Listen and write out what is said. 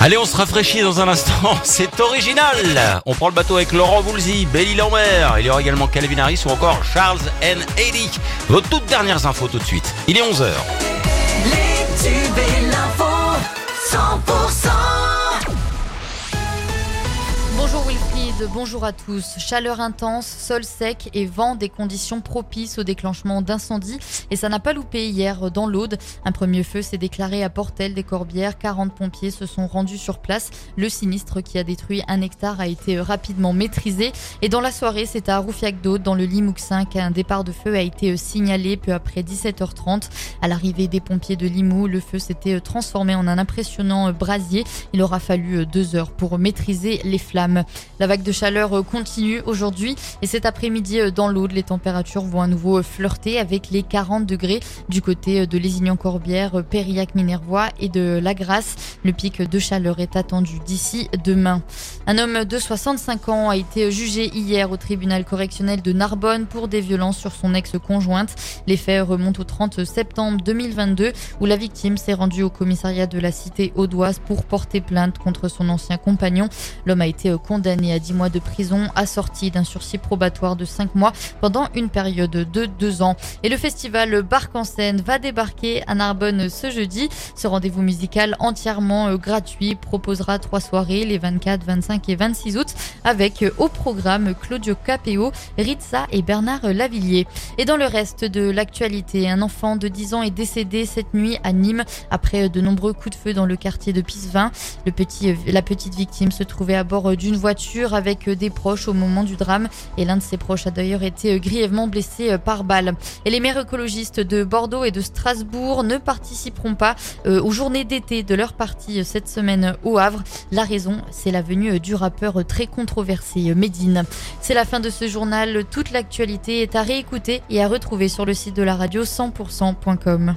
Allez, on se rafraîchit dans un instant. C'est original. On prend le bateau avec Laurent Voulzy, Belly Lambert. Il y aura également Calvin Harris ou encore Charles N. Eddie. Vos toutes dernières infos tout de suite. Il est 11h. Les tubes et l'info 100% Bonjour à tous. Chaleur intense, sol sec et vent, des conditions propices au déclenchement d'incendies. Et ça n'a pas loupé hier dans l'Aude. Un premier feu s'est déclaré à Portel des Corbières. 40 pompiers se sont rendus sur place. Le sinistre qui a détruit un hectare a été rapidement maîtrisé. Et dans la soirée, c'est à Roufiac d'Aude, dans le Limoux qu'un départ de feu a été signalé peu après 17h30. À l'arrivée des pompiers de Limoux, le feu s'était transformé en un impressionnant brasier. Il aura fallu deux heures pour maîtriser les flammes. La vague chaleur continue aujourd'hui et cet après-midi dans l'Aude, les températures vont à nouveau flirter avec les 40 degrés du côté de Lézignan-Corbière, Périllac-Minervois et de La Grasse. Le pic de chaleur est attendu d'ici demain. Un homme de 65 ans a été jugé hier au tribunal correctionnel de Narbonne pour des violences sur son ex-conjointe. Les faits remontent au 30 septembre 2022 où la victime s'est rendue au commissariat de la cité audoise pour porter plainte contre son ancien compagnon. L'homme a été condamné à 10 mois de prison assorti d'un sursis probatoire de 5 mois pendant une période de 2 ans. Et le festival Barque en scène va débarquer à Narbonne ce jeudi. Ce rendez-vous musical entièrement euh, gratuit proposera trois soirées les 24, 25 et 26 août avec euh, au programme Claudio Capeo, Ritza et Bernard Lavillier. Et dans le reste de l'actualité, un enfant de 10 ans est décédé cette nuit à Nîmes après de nombreux coups de feu dans le quartier de Pisevin. Le petit, euh, la petite victime se trouvait à bord d'une voiture avec des proches au moment du drame et l'un de ses proches a d'ailleurs été grièvement blessé par balle. Et les maires écologistes de Bordeaux et de Strasbourg ne participeront pas euh, aux journées d'été de leur parti cette semaine au Havre. La raison, c'est la venue du rappeur très controversé Medine. C'est la fin de ce journal. Toute l'actualité est à réécouter et à retrouver sur le site de la radio 100%.com.